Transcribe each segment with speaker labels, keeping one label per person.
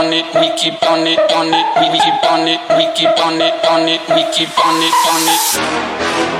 Speaker 1: on
Speaker 2: it,
Speaker 3: we
Speaker 4: keep on it, on it, we keep on it, we keep on it, on it, we keep on it, on it.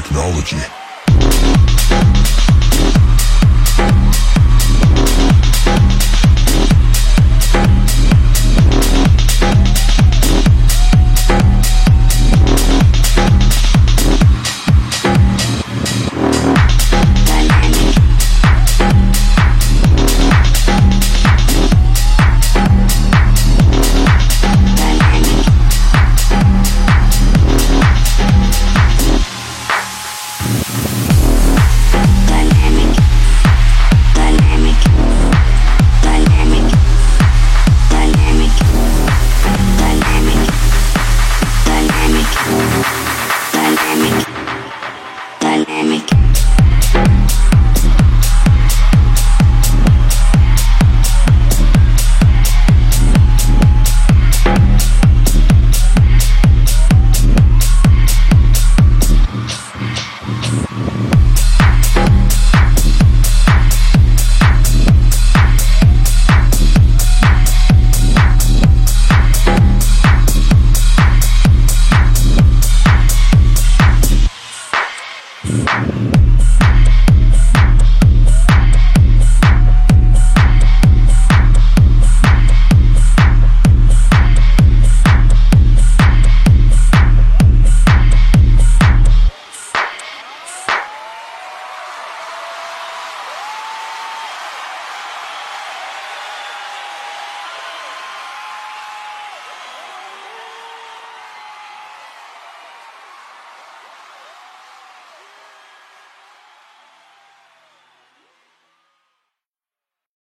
Speaker 3: technology.